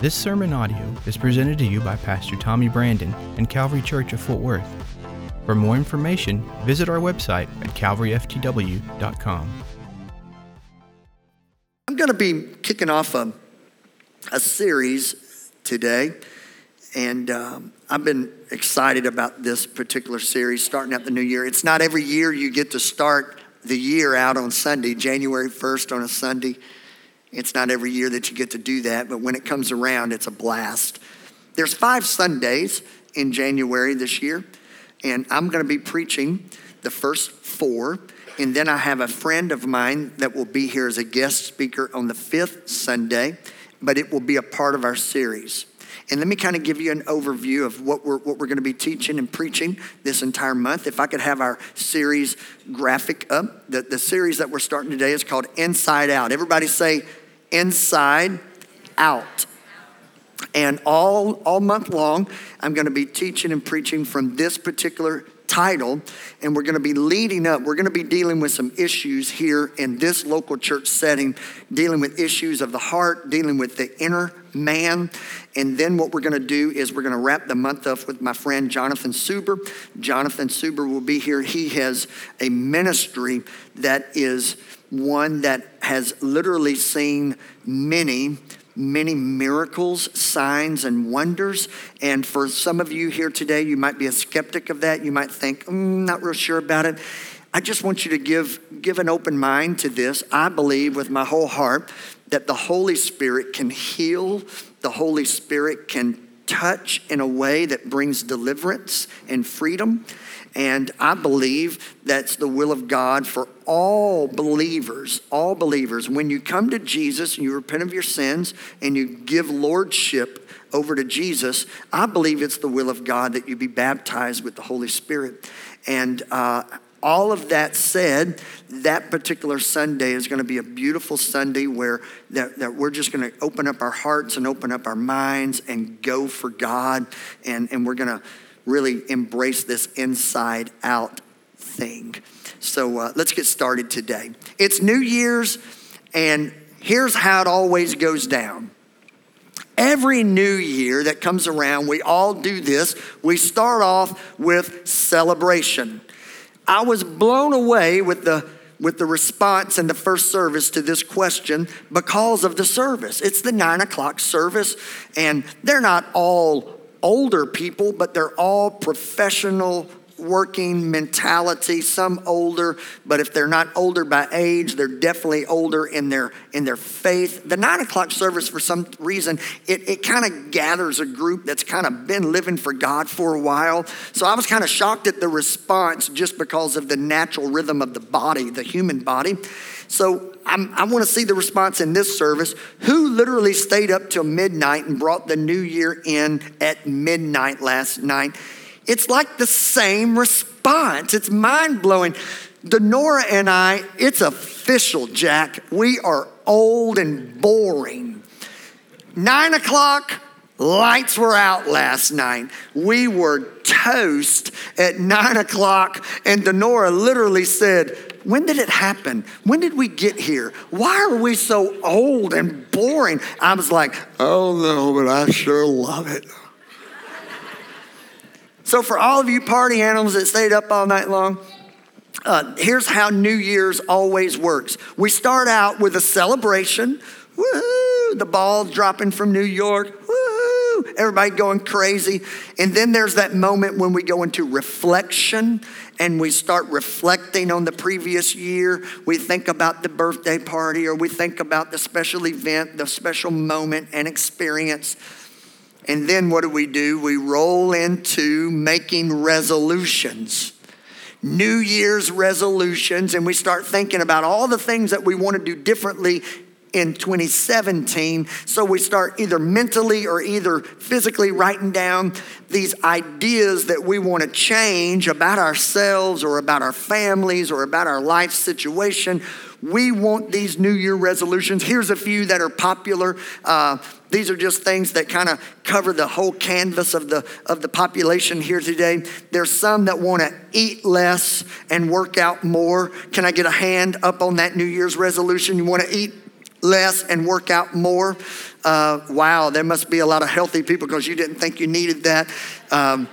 This sermon audio is presented to you by Pastor Tommy Brandon and Calvary Church of Fort Worth. For more information, visit our website at calvaryftw.com. I'm going to be kicking off a, a series today, and um, I've been excited about this particular series starting out the new year. It's not every year you get to start the year out on Sunday, January 1st on a Sunday. It's not every year that you get to do that, but when it comes around, it's a blast. There's five Sundays in January this year, and I'm going to be preaching the first four. And then I have a friend of mine that will be here as a guest speaker on the fifth Sunday, but it will be a part of our series. And let me kind of give you an overview of what we're, what we're going to be teaching and preaching this entire month. If I could have our series graphic up, the, the series that we're starting today is called Inside Out. Everybody say, Inside Out. And all, all month long, I'm going to be teaching and preaching from this particular title, and we're going to be leading up. We're going to be dealing with some issues here in this local church setting, dealing with issues of the heart, dealing with the inner man. And then what we're going to do is we're going to wrap the month up with my friend Jonathan Suber. Jonathan Suber will be here. He has a ministry that is one that has literally seen many many miracles, signs, and wonders. And for some of you here today, you might be a skeptic of that. You might think, mm, not real sure about it. I just want you to give, give an open mind to this. I believe with my whole heart that the Holy Spirit can heal, the Holy Spirit can touch in a way that brings deliverance and freedom. And I believe that's the will of God for all believers, all believers. When you come to Jesus and you repent of your sins and you give lordship over to Jesus, I believe it's the will of God that you be baptized with the Holy Spirit. And uh, all of that said, that particular Sunday is going to be a beautiful Sunday where that, that we're just going to open up our hearts and open up our minds and go for God. And, and we're going to really embrace this inside out thing. So uh, let's get started today. It's New Year's, and here's how it always goes down. Every new year that comes around, we all do this. We start off with celebration. I was blown away with the with the response in the first service to this question because of the service. It's the nine o'clock service, and they're not all older people, but they're all professional working mentality some older but if they're not older by age they're definitely older in their in their faith the nine o'clock service for some reason it, it kind of gathers a group that's kind of been living for god for a while so i was kind of shocked at the response just because of the natural rhythm of the body the human body so I'm, i want to see the response in this service. Who literally stayed up till midnight and brought the new year in at midnight last night? It's like the same response. It's mind blowing. Denora and I, it's official, Jack. We are old and boring. Nine o'clock, lights were out last night. We were toast at nine o'clock, and Denora literally said, when did it happen? When did we get here? Why are we so old and boring? I was like, oh no, but I sure love it. So, for all of you party animals that stayed up all night long, uh, here's how New Year's always works. We start out with a celebration. The ball dropping from New York. Everybody going crazy. And then there's that moment when we go into reflection and we start reflecting on the previous year. We think about the birthday party or we think about the special event, the special moment and experience. And then what do we do? We roll into making resolutions. New Year's resolutions, and we start thinking about all the things that we want to do differently in 2017. So we start either mentally or either physically writing down these ideas that we want to change about ourselves or about our families or about our life situation. We want these New Year resolutions. Here's a few that are popular. Uh, these are just things that kind of cover the whole canvas of the, of the population here today. There's some that want to eat less and work out more. Can I get a hand up on that New Year's resolution? You want to eat less and work out more. Uh, wow, there must be a lot of healthy people because you didn't think you needed that. Um,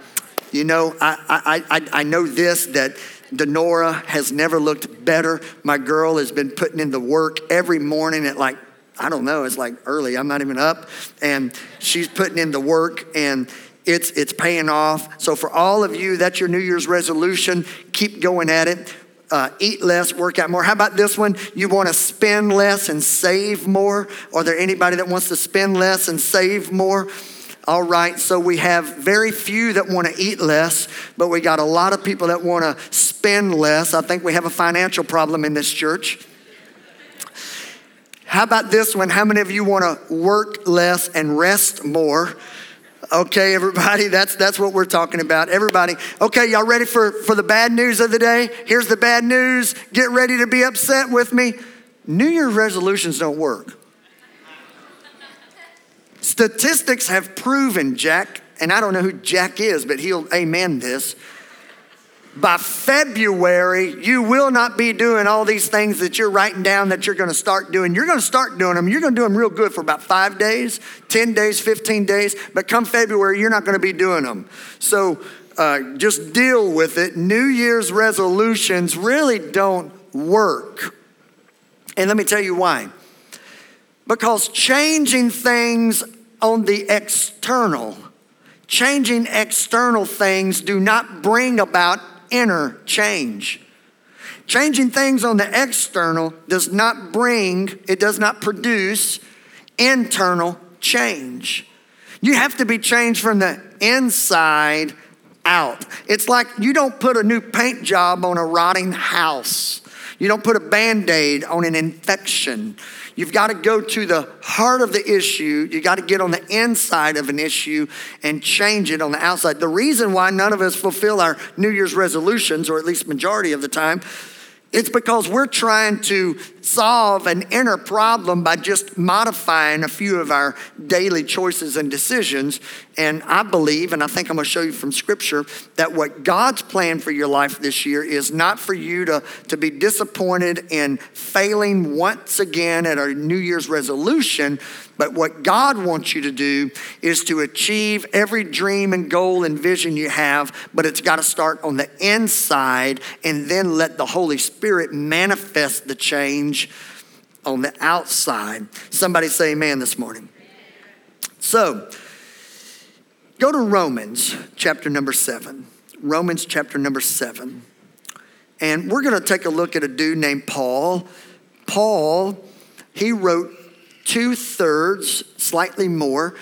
you know, I, I, I, I know this that Denora has never looked better. My girl has been putting in the work every morning at like, I don't know, it's like early, I'm not even up. And she's putting in the work and it's, it's paying off. So, for all of you, that's your New Year's resolution. Keep going at it. Uh, eat less, work out more. How about this one? You want to spend less and save more? Are there anybody that wants to spend less and save more? All right, so we have very few that want to eat less, but we got a lot of people that want to spend less. I think we have a financial problem in this church. How about this one? How many of you want to work less and rest more? Okay, everybody, that's that's what we're talking about. Everybody, okay, y'all ready for, for the bad news of the day? Here's the bad news. Get ready to be upset with me. New Year's resolutions don't work. Statistics have proven, Jack, and I don't know who Jack is, but he'll amen this by February, you will not be doing all these things that you're writing down that you're going to start doing. You're going to start doing them. You're going to do them real good for about five days, 10 days, 15 days. But come February, you're not going to be doing them. So uh, just deal with it. New Year's resolutions really don't work. And let me tell you why. Because changing things on the external, changing external things do not bring about inner change. Changing things on the external does not bring, it does not produce internal change. You have to be changed from the inside out. It's like you don't put a new paint job on a rotting house. You don't put a band aid on an infection. You've got to go to the heart of the issue. You got to get on the inside of an issue and change it on the outside. The reason why none of us fulfill our New Year's resolutions, or at least majority of the time, it's because we're trying to solve an inner problem by just modifying a few of our daily choices and decisions. And I believe, and I think I'm going to show you from Scripture, that what God's plan for your life this year is not for you to, to be disappointed in failing once again at our New Year's resolution, but what God wants you to do is to achieve every dream and goal and vision you have, but it's got to start on the inside and then let the Holy Spirit manifest the change on the outside. Somebody say amen this morning. So, go to Romans chapter number seven. Romans chapter number seven. And we're going to take a look at a dude named Paul. Paul, he wrote two thirds, slightly more,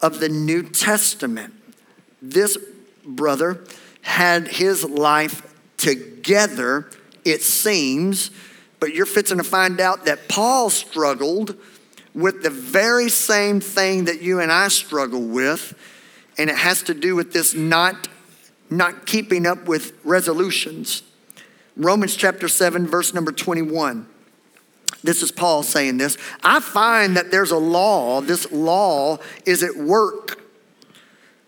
of the New Testament. This brother had his life together, it seems, but you're fixing to find out that Paul struggled with the very same thing that you and I struggle with, and it has to do with this not, not keeping up with resolutions. Romans chapter 7, verse number 21. This is Paul saying this. I find that there's a law, this law is at work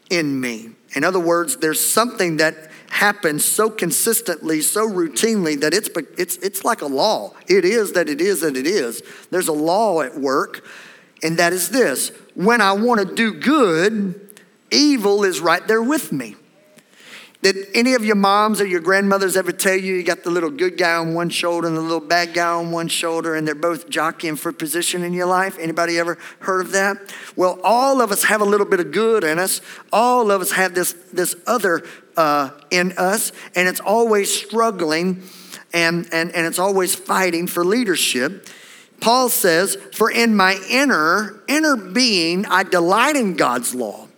in me. In other words, there's something that happens so consistently, so routinely that it's, it's, it's like a law. It is that it is that it is. There's a law at work, and that is this when I want to do good, evil is right there with me. Did any of your moms or your grandmothers ever tell you you got the little good guy on one shoulder and the little bad guy on one shoulder and they're both jockeying for position in your life? Anybody ever heard of that? Well, all of us have a little bit of good in us. All of us have this, this other uh, in us, and it's always struggling and, and, and it's always fighting for leadership. Paul says, For in my inner, inner being, I delight in God's law.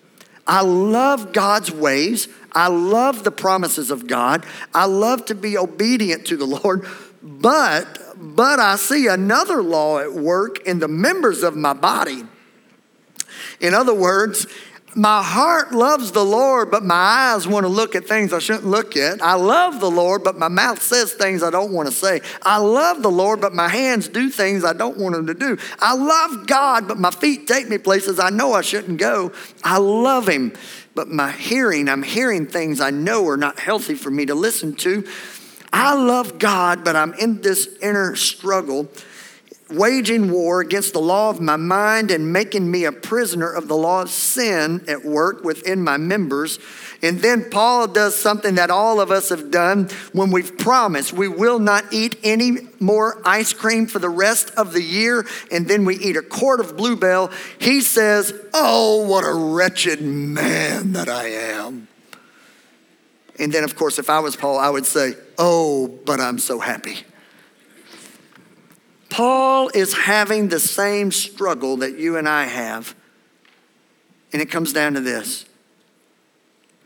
I love God's ways. I love the promises of God. I love to be obedient to the Lord, but but I see another law at work in the members of my body. In other words, my heart loves the Lord, but my eyes want to look at things I shouldn't look at. I love the Lord, but my mouth says things I don't want to say. I love the Lord, but my hands do things I don't want them to do. I love God, but my feet take me places I know I shouldn't go. I love Him, but my hearing, I'm hearing things I know are not healthy for me to listen to. I love God, but I'm in this inner struggle waging war against the law of my mind and making me a prisoner of the law of sin at work within my members. And then Paul does something that all of us have done when we've promised we will not eat any more ice cream for the rest of the year, and then we eat a quart of Blue Bell. He says, Oh, what a wretched man that I am. And then, of course, if I was Paul, I would say, Oh, but I'm so happy. Paul is having the same struggle that you and I have. And it comes down to this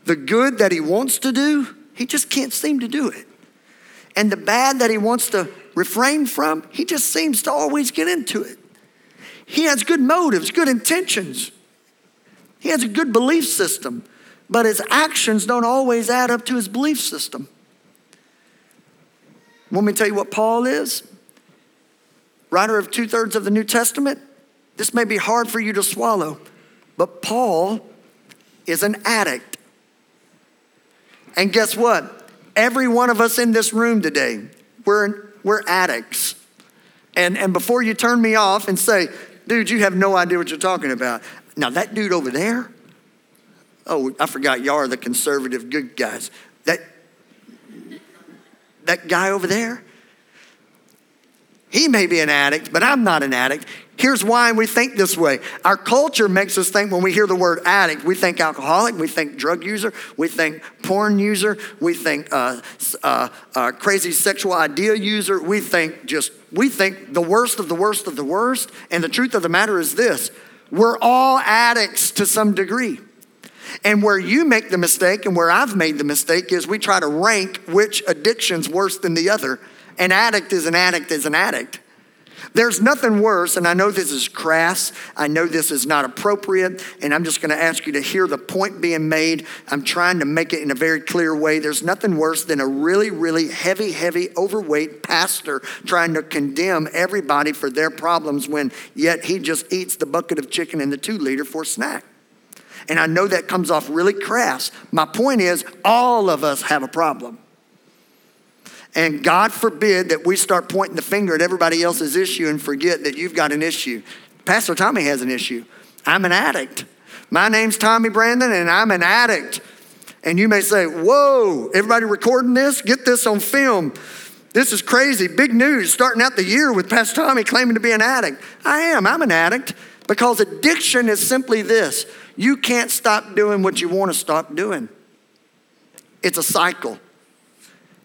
the good that he wants to do, he just can't seem to do it. And the bad that he wants to refrain from, he just seems to always get into it. He has good motives, good intentions. He has a good belief system, but his actions don't always add up to his belief system. Want me to tell you what Paul is? Writer of two thirds of the New Testament, this may be hard for you to swallow, but Paul is an addict. And guess what? Every one of us in this room today, we're, we're addicts. And, and before you turn me off and say, dude, you have no idea what you're talking about. Now, that dude over there, oh, I forgot, y'all are the conservative good guys. That, that guy over there, he may be an addict, but I'm not an addict. Here's why we think this way. Our culture makes us think when we hear the word addict, we think alcoholic, we think drug user, we think porn user, we think uh, uh, uh, crazy sexual idea user. We think just, we think the worst of the worst of the worst. And the truth of the matter is this we're all addicts to some degree. And where you make the mistake and where I've made the mistake is we try to rank which addiction's worse than the other an addict is an addict is an addict. There's nothing worse, and I know this is crass. I know this is not appropriate, and I'm just going to ask you to hear the point being made. I'm trying to make it in a very clear way. There's nothing worse than a really, really heavy, heavy, overweight pastor trying to condemn everybody for their problems when yet he just eats the bucket of chicken and the two liter for a snack. And I know that comes off really crass. My point is, all of us have a problem. And God forbid that we start pointing the finger at everybody else's issue and forget that you've got an issue. Pastor Tommy has an issue. I'm an addict. My name's Tommy Brandon, and I'm an addict. And you may say, Whoa, everybody recording this? Get this on film. This is crazy. Big news starting out the year with Pastor Tommy claiming to be an addict. I am. I'm an addict because addiction is simply this you can't stop doing what you want to stop doing, it's a cycle.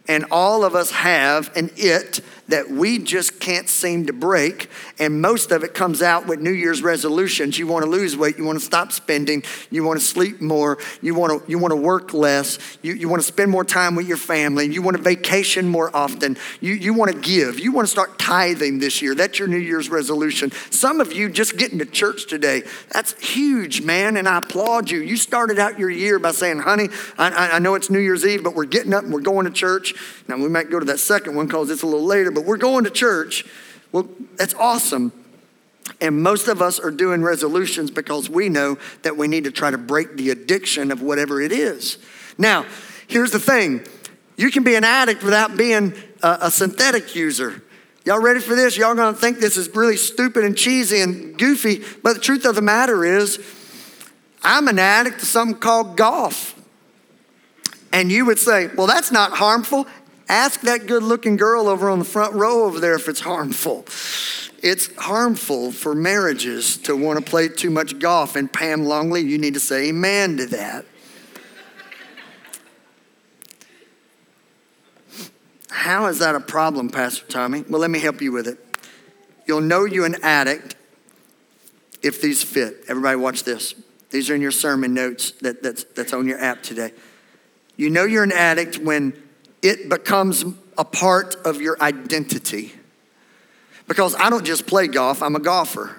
And all of us have an it that we just can't seem to break. And most of it comes out with New Year's resolutions. You want to lose weight, you want to stop spending, you want to sleep more, you want to, you want to work less, you, you want to spend more time with your family, you want to vacation more often, you, you want to give, you want to start tithing this year. That's your New Year's resolution. Some of you just getting to church today, that's huge, man, and I applaud you. You started out your year by saying, honey, I, I know it's New Year's Eve, but we're getting up and we're going to church. Now, we might go to that second one because it's a little later, but we're going to church. Well, that's awesome. And most of us are doing resolutions because we know that we need to try to break the addiction of whatever it is. Now, here's the thing you can be an addict without being a, a synthetic user. Y'all ready for this? Y'all gonna think this is really stupid and cheesy and goofy, but the truth of the matter is, I'm an addict to something called golf. And you would say, well, that's not harmful. Ask that good looking girl over on the front row over there if it's harmful. It's harmful for marriages to want to play too much golf. And Pam Longley, you need to say amen to that. How is that a problem, Pastor Tommy? Well, let me help you with it. You'll know you're an addict if these fit. Everybody, watch this. These are in your sermon notes that, that's, that's on your app today. You know you're an addict when it becomes a part of your identity. Because I don't just play golf, I'm a golfer.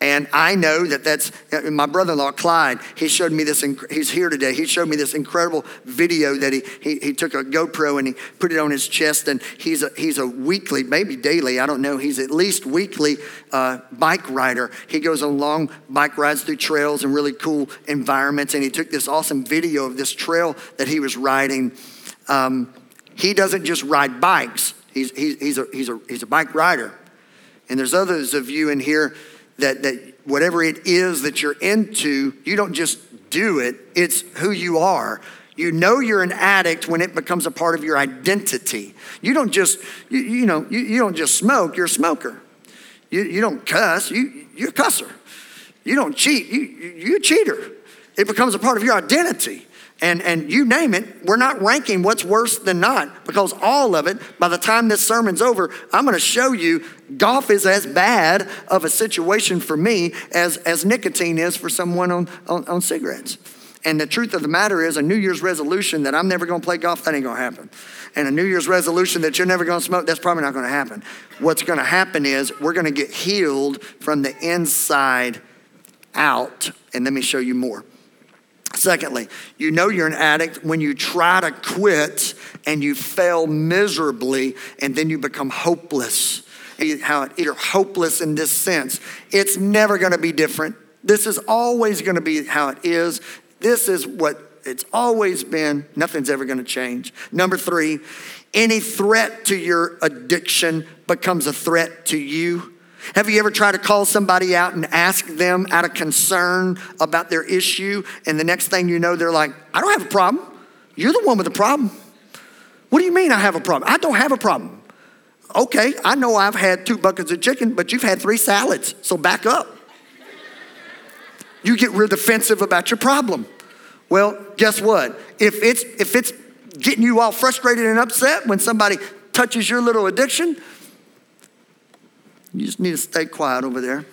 And I know that that's my brother in law, Clyde. He showed me this, he's here today. He showed me this incredible video that he, he, he took a GoPro and he put it on his chest. And he's a, he's a weekly, maybe daily, I don't know, he's at least weekly uh, bike rider. He goes on long bike rides through trails and really cool environments. And he took this awesome video of this trail that he was riding um, he doesn't just ride bikes, he's, he's, he's, a, he's, a, he's a bike rider. And there's others of you in here that, that whatever it is that you're into, you don't just do it, it's who you are. You know you're an addict when it becomes a part of your identity. You don't just, you, you know, you, you don't just smoke, you're a smoker. You, you don't cuss, you, you're a cusser. You don't cheat, you, you're a cheater. It becomes a part of your identity. And, and you name it, we're not ranking what's worse than not because all of it, by the time this sermon's over, I'm going to show you golf is as bad of a situation for me as, as nicotine is for someone on, on, on cigarettes. And the truth of the matter is, a New Year's resolution that I'm never going to play golf, that ain't going to happen. And a New Year's resolution that you're never going to smoke, that's probably not going to happen. What's going to happen is we're going to get healed from the inside out. And let me show you more. Secondly, you know you're an addict when you try to quit and you fail miserably and then you become hopeless. How you're hopeless in this sense. It's never going to be different. This is always going to be how it is. This is what it's always been. Nothing's ever going to change. Number three, any threat to your addiction becomes a threat to you. Have you ever tried to call somebody out and ask them out of concern about their issue? And the next thing you know, they're like, I don't have a problem. You're the one with the problem. What do you mean I have a problem? I don't have a problem. Okay, I know I've had two buckets of chicken, but you've had three salads, so back up. You get real defensive about your problem. Well, guess what? If it's if it's getting you all frustrated and upset when somebody touches your little addiction, you just need to stay quiet over there.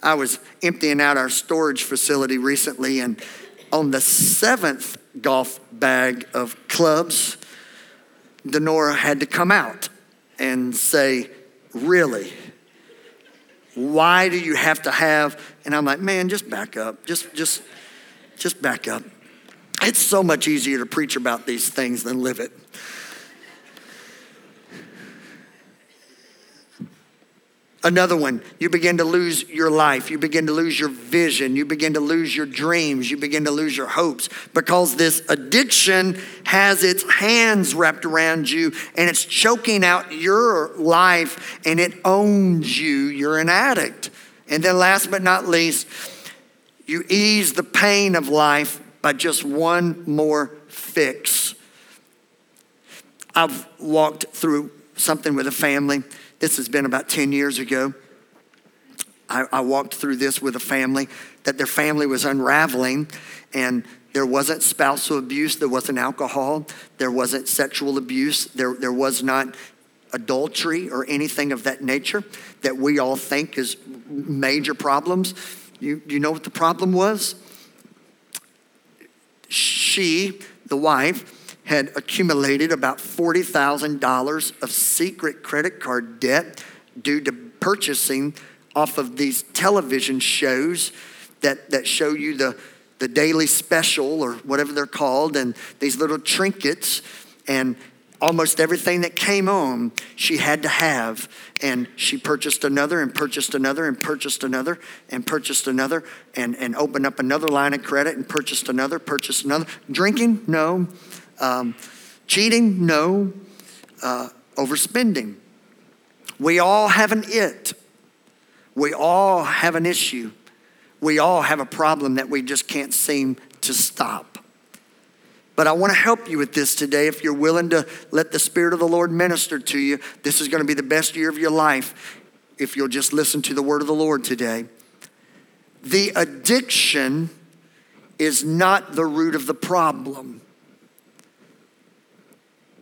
I was emptying out our storage facility recently, and on the seventh golf bag of clubs, Denora had to come out and say, Really? Why do you have to have? And I'm like, man, just back up. Just, just, just back up. It's so much easier to preach about these things than live it. Another one, you begin to lose your life. You begin to lose your vision. You begin to lose your dreams. You begin to lose your hopes because this addiction has its hands wrapped around you and it's choking out your life and it owns you. You're an addict. And then, last but not least, you ease the pain of life by just one more fix. I've walked through something with a family this has been about 10 years ago. I, I walked through this with a family that their family was unraveling and there wasn't spousal abuse, there wasn't alcohol, there wasn't sexual abuse, there, there was not adultery or anything of that nature that we all think is major problems. You, you know what the problem was? She, the wife, had accumulated about $40,000 of secret credit card debt due to purchasing off of these television shows that, that show you the, the daily special or whatever they're called and these little trinkets and almost everything that came on she had to have. And she purchased another and purchased another and purchased another and purchased another and, and opened up another line of credit and purchased another purchased another. Drinking? No um, cheating? No. Uh, overspending. We all have an it. We all have an issue. We all have a problem that we just can't seem to stop. But I want to help you with this today. If you're willing to let the Spirit of the Lord minister to you, this is going to be the best year of your life if you'll just listen to the word of the Lord today. The addiction is not the root of the problem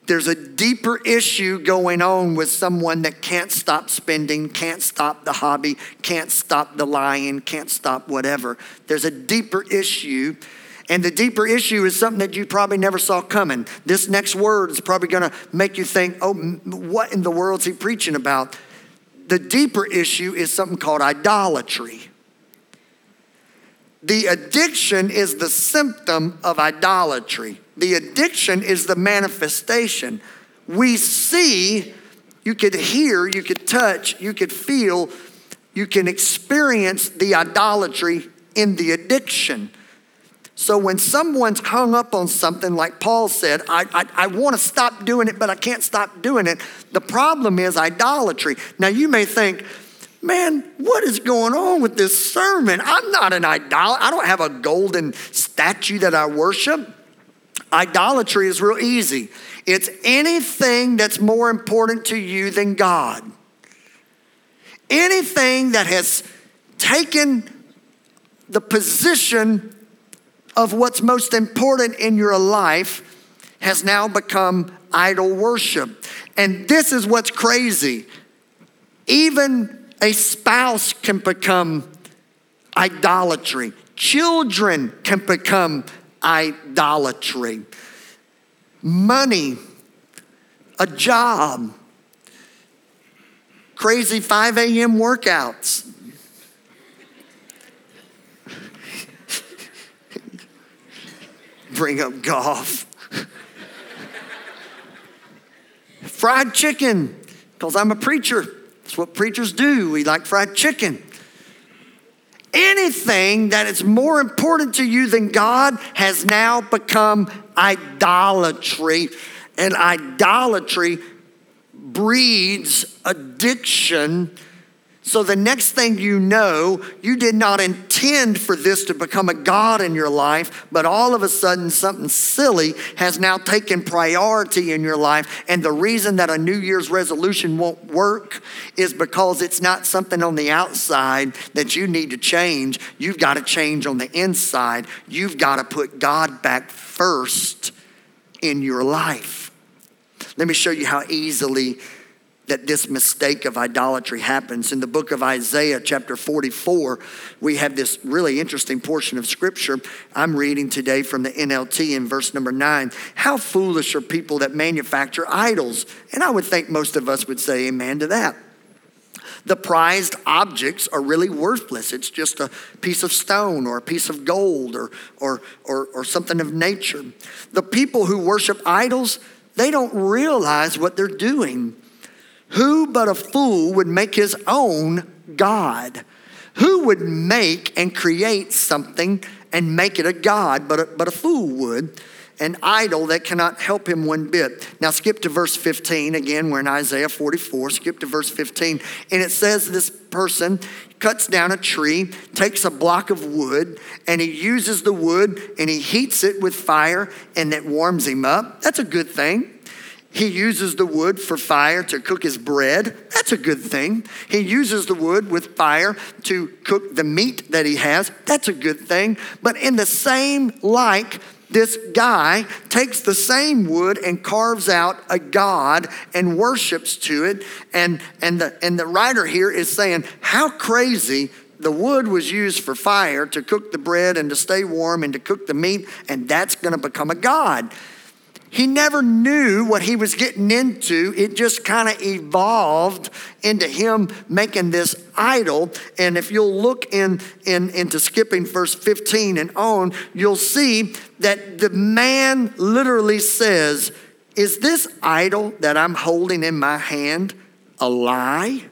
there's a deeper issue going on with someone that can't stop spending, can't stop the hobby, can't stop the lying, can't stop whatever. There's a deeper issue. And the deeper issue is something that you probably never saw coming. This next word is probably going to make you think, oh, what in the world is he preaching about? The deeper issue is something called idolatry. The addiction is the symptom of idolatry. The addiction is the manifestation. We see, you could hear, you could touch, you could feel, you can experience the idolatry in the addiction. So when someone's hung up on something, like Paul said, I, I, I want to stop doing it, but I can't stop doing it. The problem is idolatry. Now you may think, man, what is going on with this sermon? I'm not an idol. I don't have a golden statue that I worship. Idolatry is real easy. It's anything that's more important to you than God. Anything that has taken the position of what's most important in your life has now become idol worship. And this is what's crazy. Even a spouse can become idolatry, children can become idolatry. Money, a job, crazy 5 a.m. workouts, bring up golf. fried chicken, because I'm a preacher. That's what preachers do. We like fried chicken. Anything that is more important to you than God has now become idolatry. And idolatry breeds addiction so the next thing you know, you did not intend for this to become a God in your life, but all of a sudden something silly has now taken priority in your life. And the reason that a New Year's resolution won't work is because it's not something on the outside that you need to change. You've got to change on the inside. You've got to put God back first in your life. Let me show you how easily that this mistake of idolatry happens. In the book of Isaiah, chapter 44, we have this really interesting portion of scripture. I'm reading today from the NLT in verse number nine. How foolish are people that manufacture idols? And I would think most of us would say amen to that. The prized objects are really worthless. It's just a piece of stone or a piece of gold or, or, or, or something of nature. The people who worship idols, they don't realize what they're doing. Who but a fool would make his own God? Who would make and create something and make it a God but a, but a fool would? An idol that cannot help him one bit. Now, skip to verse 15. Again, we're in Isaiah 44. Skip to verse 15. And it says this person cuts down a tree, takes a block of wood, and he uses the wood and he heats it with fire and it warms him up. That's a good thing. He uses the wood for fire to cook his bread. That's a good thing. He uses the wood with fire to cook the meat that he has. That's a good thing. But in the same like, this guy takes the same wood and carves out a god and worships to it. And, and, the, and the writer here is saying, How crazy the wood was used for fire to cook the bread and to stay warm and to cook the meat, and that's going to become a god. He never knew what he was getting into. It just kind of evolved into him making this idol. And if you'll look in, in into skipping verse 15 and on, you'll see that the man literally says, Is this idol that I'm holding in my hand a lie?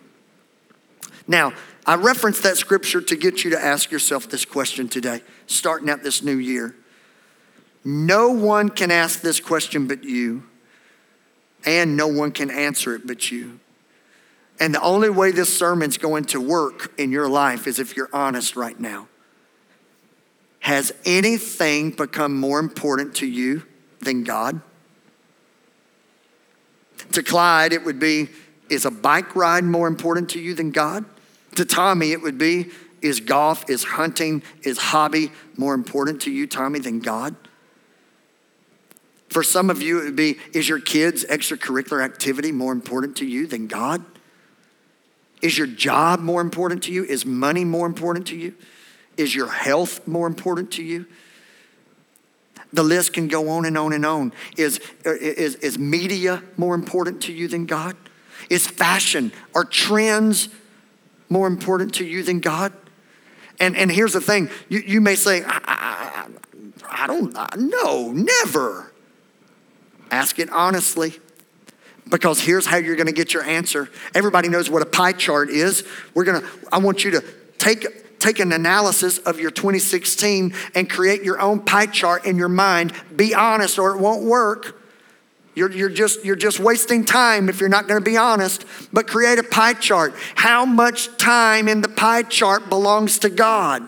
Now, I referenced that scripture to get you to ask yourself this question today, starting out this new year. No one can ask this question but you, and no one can answer it but you. And the only way this sermon's going to work in your life is if you're honest right now. Has anything become more important to you than God? To Clyde, it would be is a bike ride more important to you than God? To Tommy, it would be is golf, is hunting, is hobby more important to you, Tommy, than God? For some of you, it would be is your kids' extracurricular activity more important to you than God? Is your job more important to you? Is money more important to you? Is your health more important to you? The list can go on and on and on. Is, is, is media more important to you than God? Is fashion or trends more important to you than God? And, and here's the thing you, you may say, I, I, I don't know, never. Ask it honestly. Because here's how you're going to get your answer. Everybody knows what a pie chart is. We're going to I want you to take take an analysis of your 2016 and create your own pie chart in your mind. Be honest or it won't work. You're, you're, just, you're just wasting time if you're not going to be honest. But create a pie chart. How much time in the pie chart belongs to God?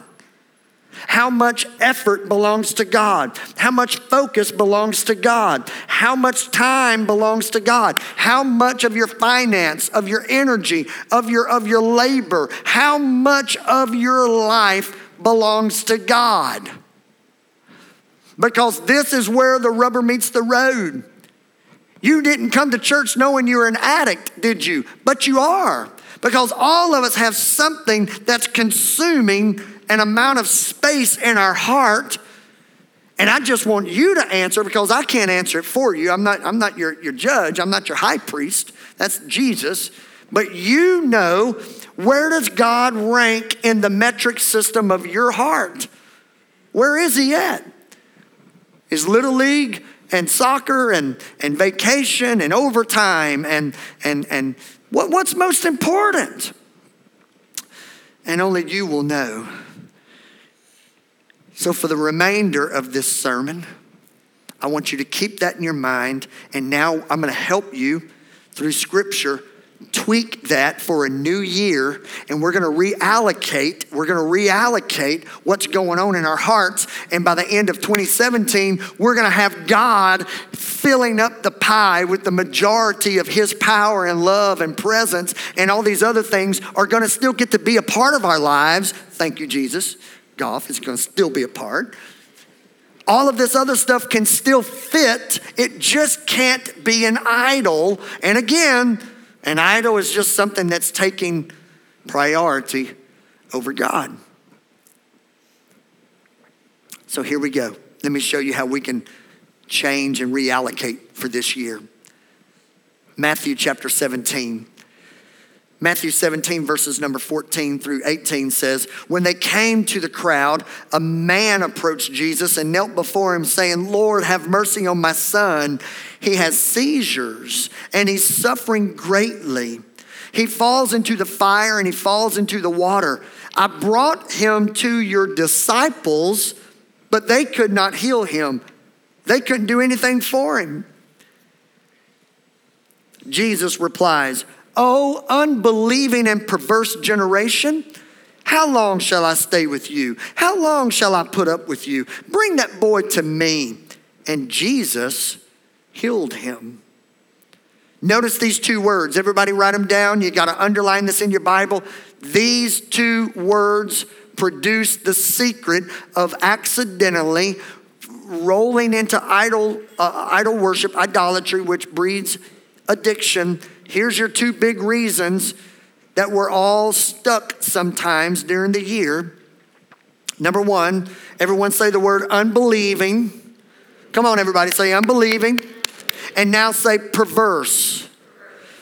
How much effort belongs to God? How much focus belongs to God? How much time belongs to God? How much of your finance, of your energy, of your, of your labor, how much of your life belongs to God? Because this is where the rubber meets the road. You didn't come to church knowing you were an addict, did you? But you are. Because all of us have something that's consuming an amount of space in our heart. And I just want you to answer because I can't answer it for you. I'm not, I'm not your, your judge, I'm not your high priest. That's Jesus. But you know where does God rank in the metric system of your heart? Where is he at? Is Little League and soccer and, and vacation and overtime and, and, and what, what's most important? And only you will know. So, for the remainder of this sermon, I want you to keep that in your mind. And now I'm going to help you through scripture tweak that for a new year and we're going to reallocate we're going to reallocate what's going on in our hearts and by the end of 2017 we're going to have god filling up the pie with the majority of his power and love and presence and all these other things are going to still get to be a part of our lives thank you jesus golf is going to still be a part. All of this other stuff can still fit, it just can't be an idol. And again, an idol is just something that's taking priority over God. So here we go. Let me show you how we can change and reallocate for this year. Matthew chapter 17. Matthew 17, verses number 14 through 18 says, When they came to the crowd, a man approached Jesus and knelt before him, saying, Lord, have mercy on my son. He has seizures and he's suffering greatly. He falls into the fire and he falls into the water. I brought him to your disciples, but they could not heal him. They couldn't do anything for him. Jesus replies, O unbelieving and perverse generation, how long shall I stay with you? How long shall I put up with you? Bring that boy to me. And Jesus healed him. Notice these two words. Everybody write them down. You got to underline this in your Bible. These two words produce the secret of accidentally rolling into idol, uh, idol worship, idolatry, which breeds addiction here's your two big reasons that we're all stuck sometimes during the year. Number one, everyone say the word unbelieving. Come on, everybody, say unbelieving. And now say perverse.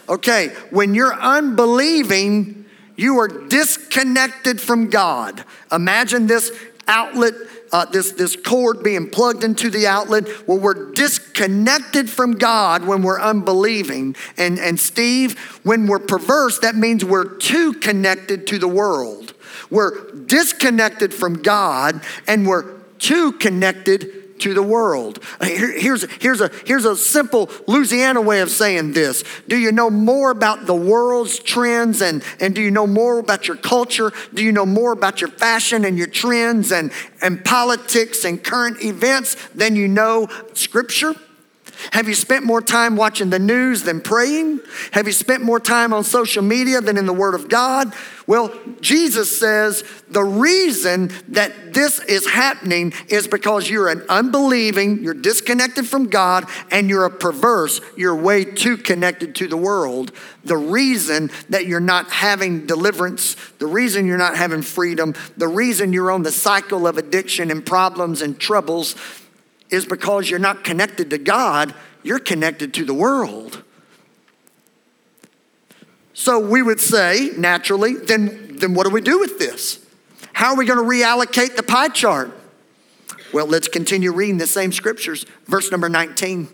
Okay, when you're unbelieving, you are disconnected from God. Imagine this outlet uh, this, this cord being plugged into the outlet. Well, we're disconnected from God when we're unbelieving. And, and Steve, when we're perverse, that means we're too connected to the world. We're disconnected from God and we're too connected to the world. Here, here's, here's, a, here's a simple Louisiana way of saying this. Do you know more about the world's trends and, and do you know more about your culture? Do you know more about your fashion and your trends and, and politics and current events than you know scripture? Have you spent more time watching the news than praying? Have you spent more time on social media than in the Word of God? Well, Jesus says the reason that this is happening is because you're an unbelieving, you're disconnected from God, and you're a perverse, you're way too connected to the world. The reason that you're not having deliverance, the reason you're not having freedom, the reason you're on the cycle of addiction and problems and troubles is because you're not connected to God, you're connected to the world. So we would say, naturally, then, then what do we do with this? How are we going to reallocate the pie chart? Well, let's continue reading the same scriptures. Verse number 19.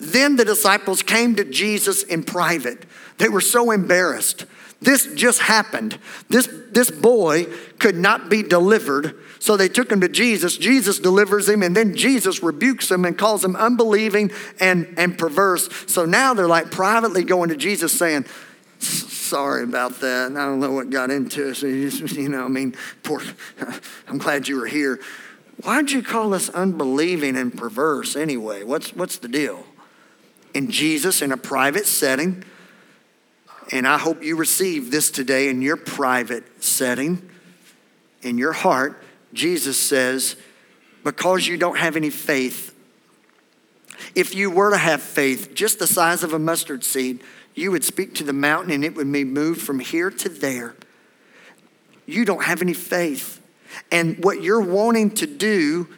Then the disciples came to Jesus in private. They were so embarrassed. This just happened. This, this boy could not be delivered, so they took him to Jesus. Jesus delivers him, and then Jesus rebukes him and calls him unbelieving and, and perverse. So now they're like privately going to Jesus saying, Sorry about that. I don't know what got into us. You know, I mean, poor, I'm glad you were here. Why'd you call us unbelieving and perverse anyway? What's, what's the deal? And Jesus, in a private setting, and I hope you receive this today in your private setting, in your heart. Jesus says, because you don't have any faith, if you were to have faith just the size of a mustard seed, you would speak to the mountain and it would be moved from here to there. You don't have any faith. And what you're wanting to do,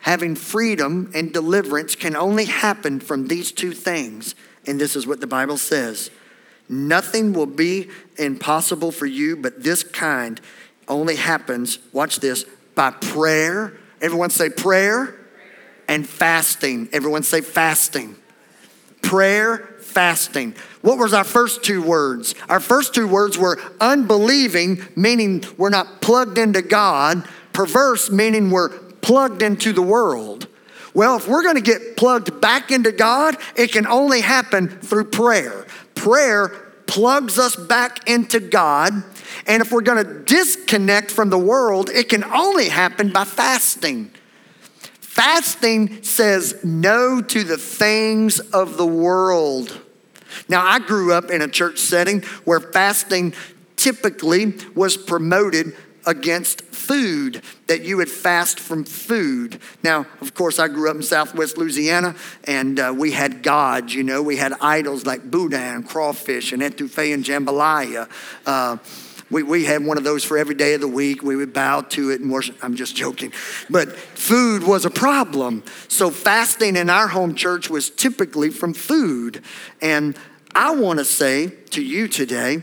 having freedom and deliverance, can only happen from these two things. And this is what the Bible says Nothing will be impossible for you, but this kind only happens, watch this, by prayer. Everyone say prayer and fasting. Everyone say fasting. Prayer, fasting. What was our first two words? Our first two words were unbelieving, meaning we're not plugged into God, perverse, meaning we're plugged into the world. Well, if we're going to get plugged back into God, it can only happen through prayer. Prayer plugs us back into God. And if we're going to disconnect from the world, it can only happen by fasting. Fasting says no to the things of the world. Now, I grew up in a church setting where fasting typically was promoted against food, that you would fast from food. Now, of course, I grew up in southwest Louisiana and uh, we had gods, you know, we had idols like boudin and crawfish and etouffee and jambalaya. Uh, we, we had one of those for every day of the week. We would bow to it and worship. I'm just joking. But food was a problem. So fasting in our home church was typically from food. And I want to say to you today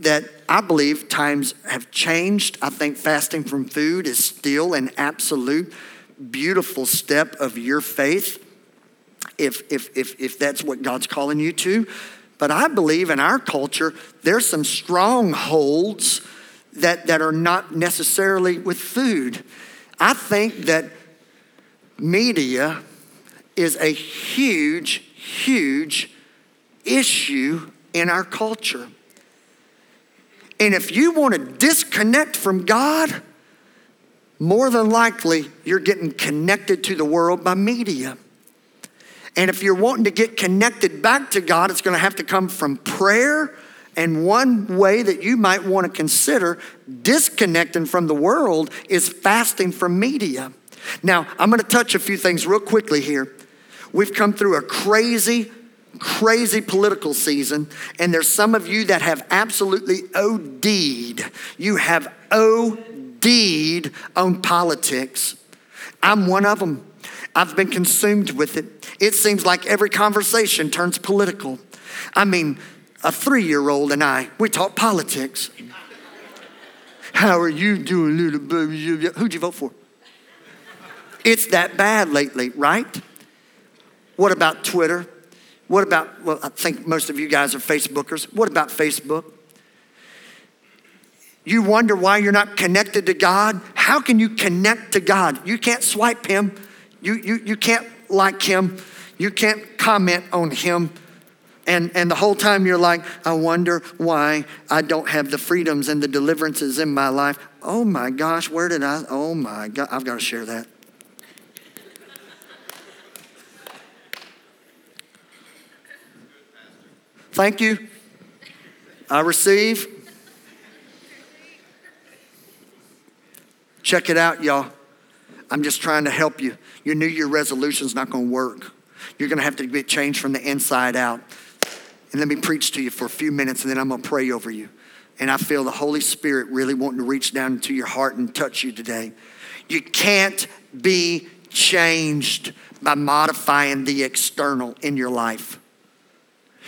that I believe times have changed. I think fasting from food is still an absolute beautiful step of your faith if, if, if, if that's what God's calling you to. But I believe in our culture, there's some strongholds that, that are not necessarily with food. I think that media is a huge, huge issue in our culture. And if you want to disconnect from God, more than likely you're getting connected to the world by media. And if you're wanting to get connected back to God, it's going to have to come from prayer. And one way that you might want to consider disconnecting from the world is fasting from media. Now, I'm going to touch a few things real quickly here. We've come through a crazy crazy political season, and there's some of you that have absolutely OD'd. You have OD'd on politics. I'm one of them. I've been consumed with it. It seems like every conversation turns political. I mean, a three year old and I, we talk politics. How are you doing, little baby? Who'd you vote for? It's that bad lately, right? What about Twitter? What about, well, I think most of you guys are Facebookers. What about Facebook? You wonder why you're not connected to God? How can you connect to God? You can't swipe Him, you, you, you can't like Him, you can't comment on Him. And, and the whole time you're like, I wonder why I don't have the freedoms and the deliverances in my life. Oh my gosh, where did I? Oh my God, I've got to share that. Thank you. I receive. Check it out, y'all. I'm just trying to help you. Your New Year resolution is not going to work. You're going to have to get changed from the inside out. And let me preach to you for a few minutes, and then I'm going to pray over you. And I feel the Holy Spirit really wanting to reach down into your heart and touch you today. You can't be changed by modifying the external in your life.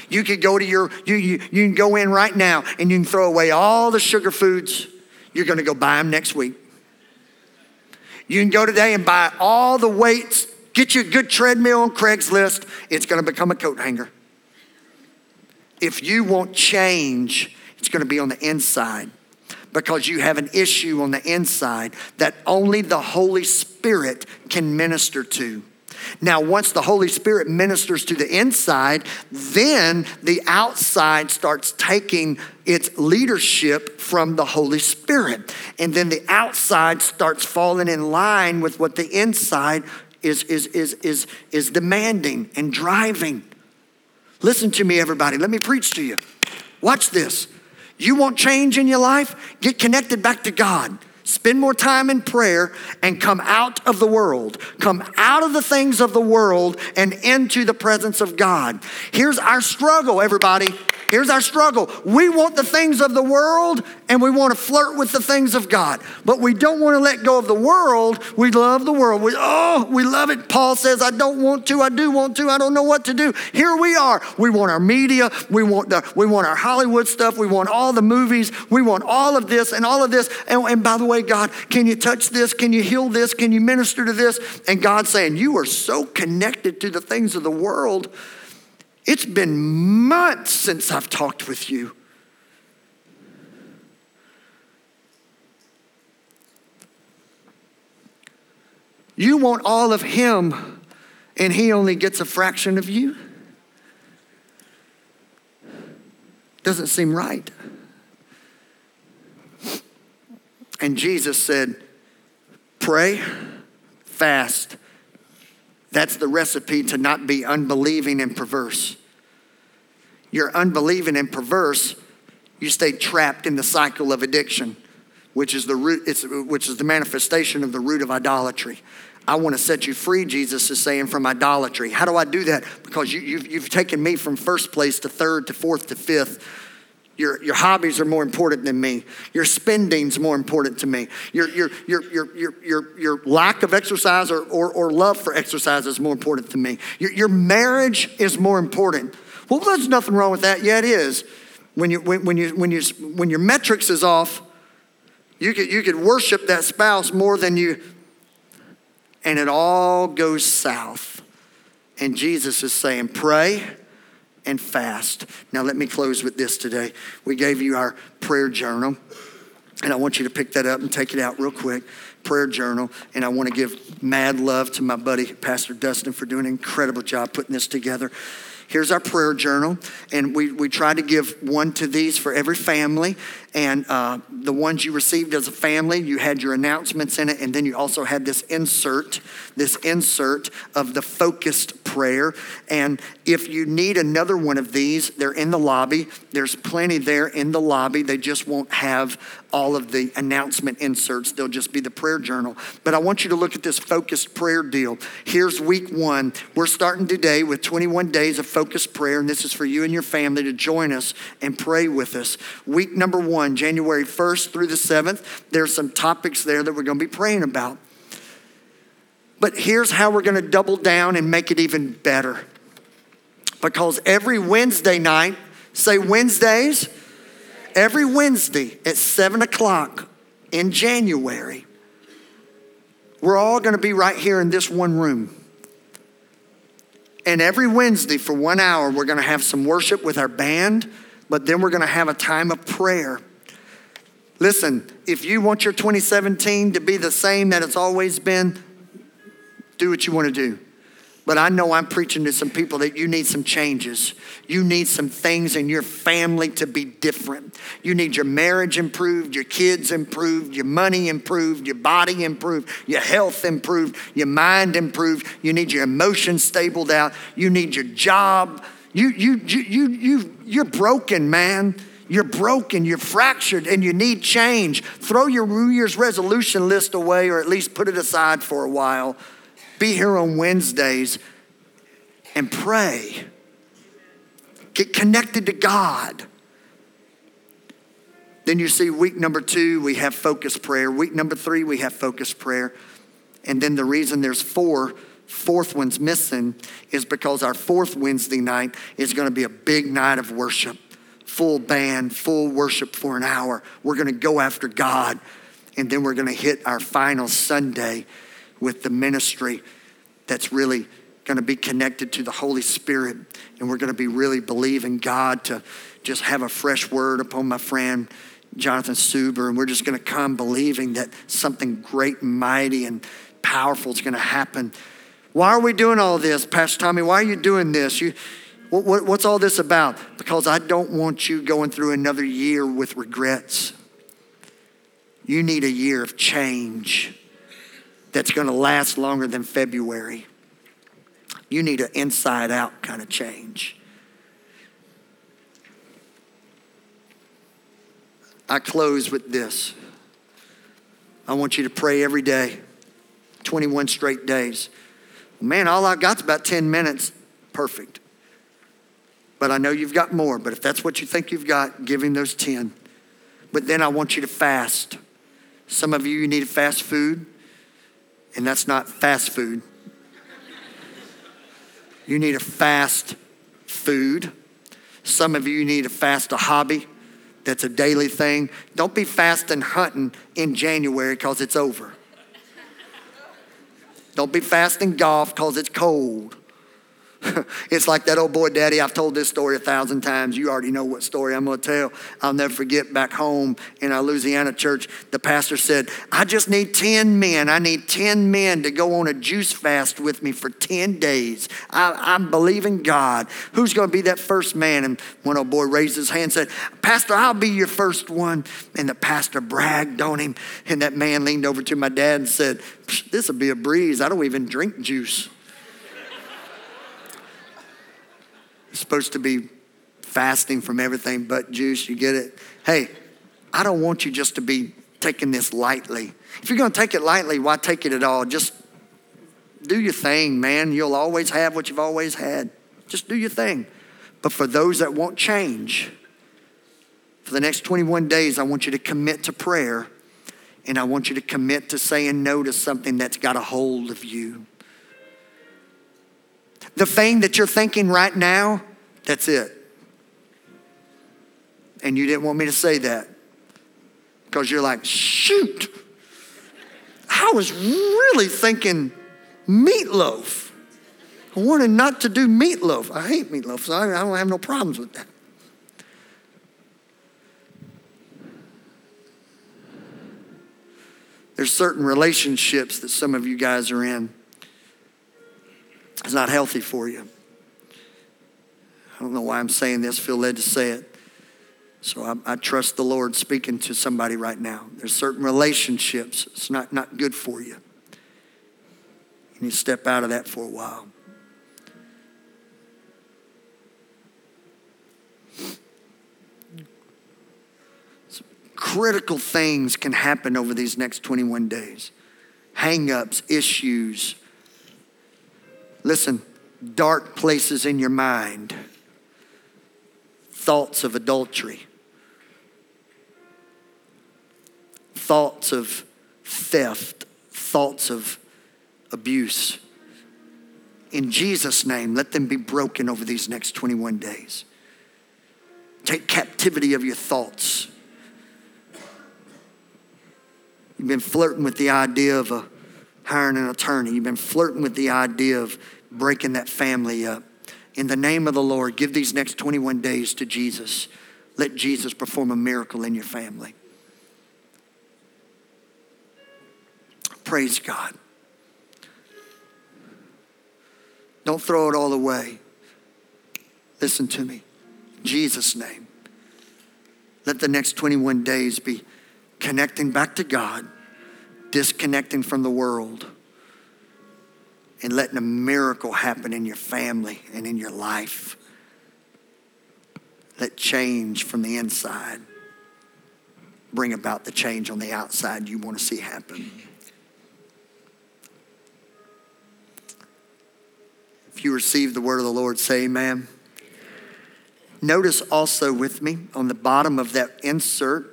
You could go to your, you, you, you can go in right now and you can throw away all the sugar foods. You're going to go buy them next week. You can go today and buy all the weights. Get you a good treadmill on Craigslist. It's going to become a coat hanger. If you want change, It's going to be on the inside because you have an issue on the inside that only the Holy Spirit can minister to. Now, once the Holy Spirit ministers to the inside, then the outside starts taking its leadership from the Holy Spirit. And then the outside starts falling in line with what the inside is, is, is, is, is demanding and driving. Listen to me, everybody. Let me preach to you. Watch this. You want change in your life? Get connected back to God. Spend more time in prayer and come out of the world. Come out of the things of the world and into the presence of God. Here's our struggle, everybody. Here's our struggle. We want the things of the world and we want to flirt with the things of God, but we don't want to let go of the world. We love the world. We, oh, we love it. Paul says, I don't want to, I do want to, I don't know what to do. Here we are. We want our media, we want, the, we want our Hollywood stuff, we want all the movies, we want all of this and all of this. And, and by the way, God, can you touch this? Can you heal this? Can you minister to this? And God's saying, You are so connected to the things of the world it's been months since I've talked with you. You want all of him, and he only gets a fraction of you? Doesn't seem right. And Jesus said, Pray, fast, that's the recipe to not be unbelieving and perverse. You're unbelieving and perverse, you stay trapped in the cycle of addiction, which is the root, it's, which is the manifestation of the root of idolatry. I want to set you free, Jesus is saying, from idolatry. How do I do that? Because you, you've, you've taken me from first place to third to fourth to fifth your, your hobbies are more important than me. Your spending's more important to me. Your, your, your, your, your, your, your lack of exercise or, or, or love for exercise is more important to me. Your, your marriage is more important. Well, there's nothing wrong with that. Yeah, it is. When, you, when, when, you, when, you, when your metrics is off, you could, you could worship that spouse more than you, and it all goes south. And Jesus is saying, pray and fast. Now, let me close with this today. We gave you our prayer journal, and I want you to pick that up and take it out real quick. Prayer journal, and I want to give mad love to my buddy, Pastor Dustin, for doing an incredible job putting this together. Here's our prayer journal, and we, we try to give one to these for every family. And uh, the ones you received as a family, you had your announcements in it, and then you also had this insert, this insert of the focused prayer. And if you need another one of these, they're in the lobby. There's plenty there in the lobby. They just won't have all of the announcement inserts, they'll just be the prayer journal. But I want you to look at this focused prayer deal. Here's week one. We're starting today with 21 days of focused prayer, and this is for you and your family to join us and pray with us. Week number one, January 1st through the 7th, there's some topics there that we're going to be praying about. But here's how we're going to double down and make it even better. Because every Wednesday night, say Wednesdays, every Wednesday at 7 o'clock in January, we're all going to be right here in this one room. And every Wednesday for one hour, we're going to have some worship with our band, but then we're going to have a time of prayer. Listen, if you want your 2017 to be the same that it's always been, do what you want to do. But I know I'm preaching to some people that you need some changes. You need some things in your family to be different. You need your marriage improved, your kids improved, your money improved, your body improved, your health improved, your mind improved. You need your emotions stabled out. You need your job. You, you, you, you, you, you're broken, man. You're broken, you're fractured, and you need change. Throw your New Year's resolution list away or at least put it aside for a while be here on Wednesdays and pray. Get connected to God. Then you see, week number two, we have focused prayer. Week number three, we have focused prayer. And then the reason there's four, fourth one's missing is because our fourth Wednesday night is going to be a big night of worship. Full band, full worship for an hour. We're going to go after God. And then we're going to hit our final Sunday with the ministry that's really going to be connected to the Holy Spirit, and we're going to be really believing God to just have a fresh word upon my friend Jonathan Suber, and we're just going to come believing that something great and mighty and powerful is going to happen. Why are we doing all this, Pastor Tommy? Why are you doing this? You, what, what, what's all this about? Because I don't want you going through another year with regrets. You need a year of change that's going to last longer than February. You need an inside out kind of change. I close with this. I want you to pray every day, 21 straight days. Man, all I got's about 10 minutes. Perfect. But I know you've got more. But if that's what you think you've got, give him those 10. But then I want you to fast. Some of you, you need fast food, and that's not fast food. You need a fast food. Some of you need to fast a hobby that's a daily thing. Don't be fasting hunting in January because it's over. Don't be fasting golf because it's cold. it's like that old boy daddy. I've told this story a thousand times. You already know what story I'm going to tell. I'll never forget back home in our Louisiana church, the pastor said, I just need 10 men. I need 10 men to go on a juice fast with me for 10 days. I, am believing God. Who's going to be that first man? And one old boy raised his hand and said, Pastor, I'll be your first one. And the pastor bragged on him. And that man leaned over to my dad and said, This will be a breeze. I don't even drink juice. Supposed to be fasting from everything but juice. You get it? Hey, I don't want you just to be taking this lightly. If you're going to take it lightly, why take it at all? Just do your thing, man. You'll always have what you've always had. Just do your thing. But for those that won't change, for the next 21 days, I want you to commit to prayer and I want you to commit to saying no to something that's got a hold of you. The thing that you're thinking right now, that's it. And you didn't want me to say that because you're like, shoot, I was really thinking meatloaf. I wanted not to do meatloaf. I hate meatloaf, so I don't have no problems with that. There's certain relationships that some of you guys are in it's not healthy for you. I don't know why I'm saying this, feel led to say it. So I, I, trust the Lord speaking to somebody right now. There's certain relationships, it's not, not good for you. You need to step out of that for a while. Some critical things can happen over these next 21 days hang ups, issues, Listen, dark places in your mind, thoughts of adultery, thoughts of theft, thoughts of abuse. In Jesus' name, let them be broken over these next 21 days. Take captivity of your thoughts. You've been flirting with the idea of a hiring an attorney. You've been flirting with the idea of breaking that family up. In the name of the Lord, give these next 21 days to Jesus. Let Jesus perform a miracle in your family. Praise God. Don't throw it all away. Listen to me. Jesus' name. Let the next 21 days be connecting back to God disconnecting from the world and letting a miracle happen in your family and in your life. Let change from the inside bring about the change on the outside you want to see happen. If you receive the word of the Lord, say amen. Notice also with me on the bottom of that insert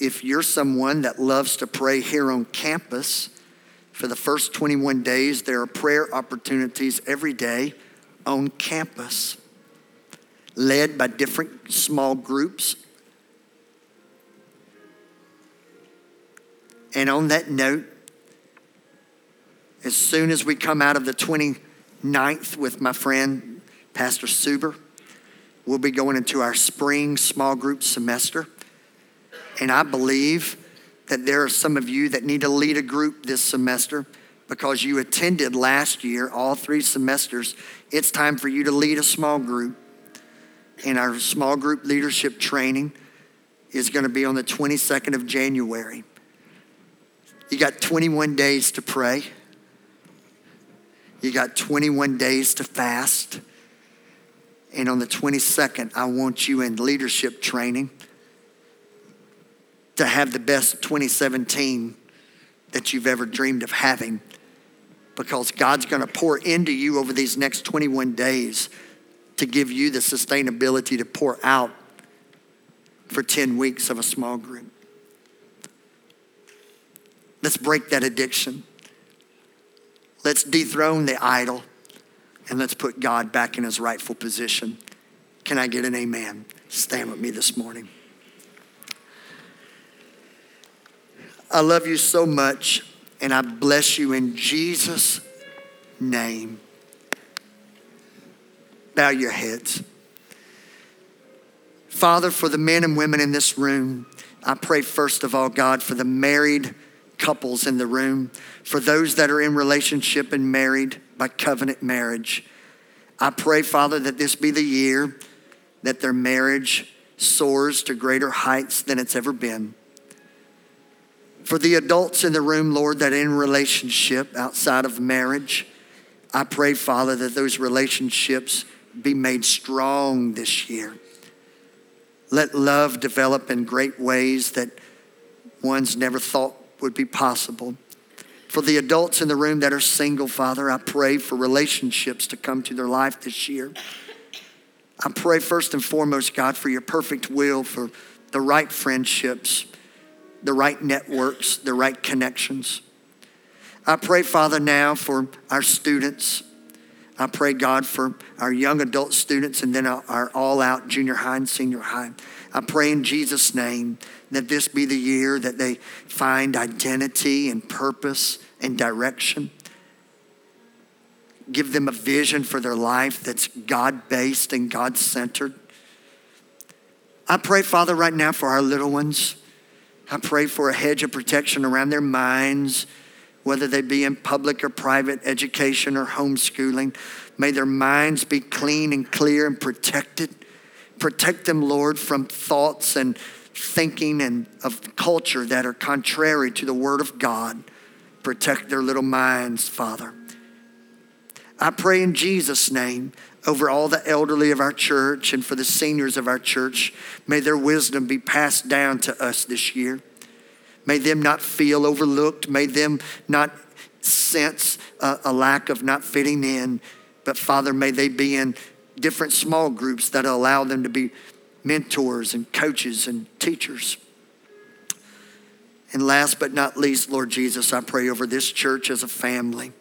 if you're someone that loves to pray here on campus, for the first 21 days, there are prayer opportunities every day on campus, led by different small groups. And on that note, as soon as we come out of the 29th with my friend, Pastor Suber. We'll be going into our spring small group semester. And I believe that there are some of you that need to lead a group this semester because you attended last year, all three semesters. It's time for you to lead a small group. And our small group leadership training is going to be on the 22nd of January. You got 21 days to pray. You got 21 days to fast. And on the 22nd, I want you in leadership training to have the best 2017 that you've ever dreamed of having because God's going to pour into you over these next 21 days to give you the sustainability to pour out for 10 weeks of a small group. Let's break that addiction. Let's dethrone the idol and let's put God back in his rightful position. Can I get an amen? Stand with me this morning. I love you so much, and I bless you in Jesus' name. Bow your heads. Father, for the men and women in this room, I pray first of all, God, for the married couples in the room, for those that are in relationship and married by covenant marriage. I pray, Father, that this be the year that their marriage soars to greater heights than it's ever been. For the adults in the room, Lord, that in relationship outside of marriage, I pray, Father, that those relationships be made strong this year. Let love develop in great ways that one's never thought would be possible. For the adults in the room that are single, Father, I pray for relationships to come to their life this year. I pray first and foremost, God, for your perfect will, for the right friendships the right networks, the right connections. I pray, Father, now for our students. I pray, God, for our young adult students and then our all out junior high and senior high. I pray in Jesus' name that this be the year that they find identity and purpose and direction. Give them a vision for their life that's God based and God centered. I pray, Father, right now for our little ones. I pray for a hedge of protection around their minds, whether they be in public or private education or homeschooling. May their minds be clean and clear and protected. Protect them, Lord, from thoughts and thinking and of culture that are contrary to the Word of God. Protect their little minds, Father. I pray in Jesus' name over all the elderly of our church and for the seniors of our church. May their wisdom be passed down to us this year. May them not feel overlooked. May them not sense a, a lack of not fitting in. But Father, may they be in different small groups that allow them to be mentors and coaches and teachers. And last but not least, Lord Jesus, I pray over this church as a family.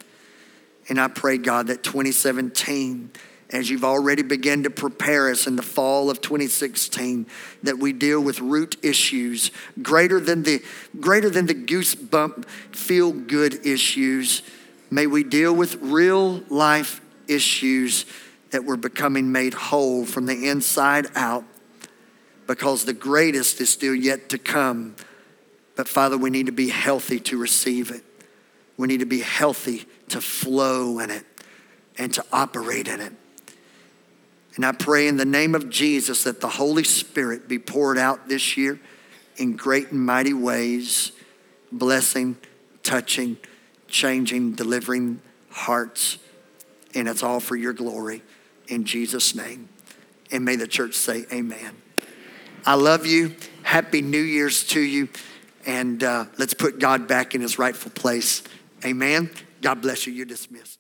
And I pray, God, that 2017 as you've already begun to prepare us in the fall of 2016 that we deal with root issues greater than the greater than the goosebump feel good issues. May we deal with real life issues that we're becoming made whole from the inside out because the greatest is still yet to come. But father we need to be healthy to receive it. We need to be healthy to flow in it and to operate in it and I pray in the name of Jesus that the Holy Spirit be poured out this year in great and mighty ways, blessing, touching, changing, delivering hearts. And it's all for your glory in Jesus' name. And may the church say, Amen. I love you. Happy New Year's to you. And uh, let's put God back in his rightful place. Amen. God bless you. You're dismissed.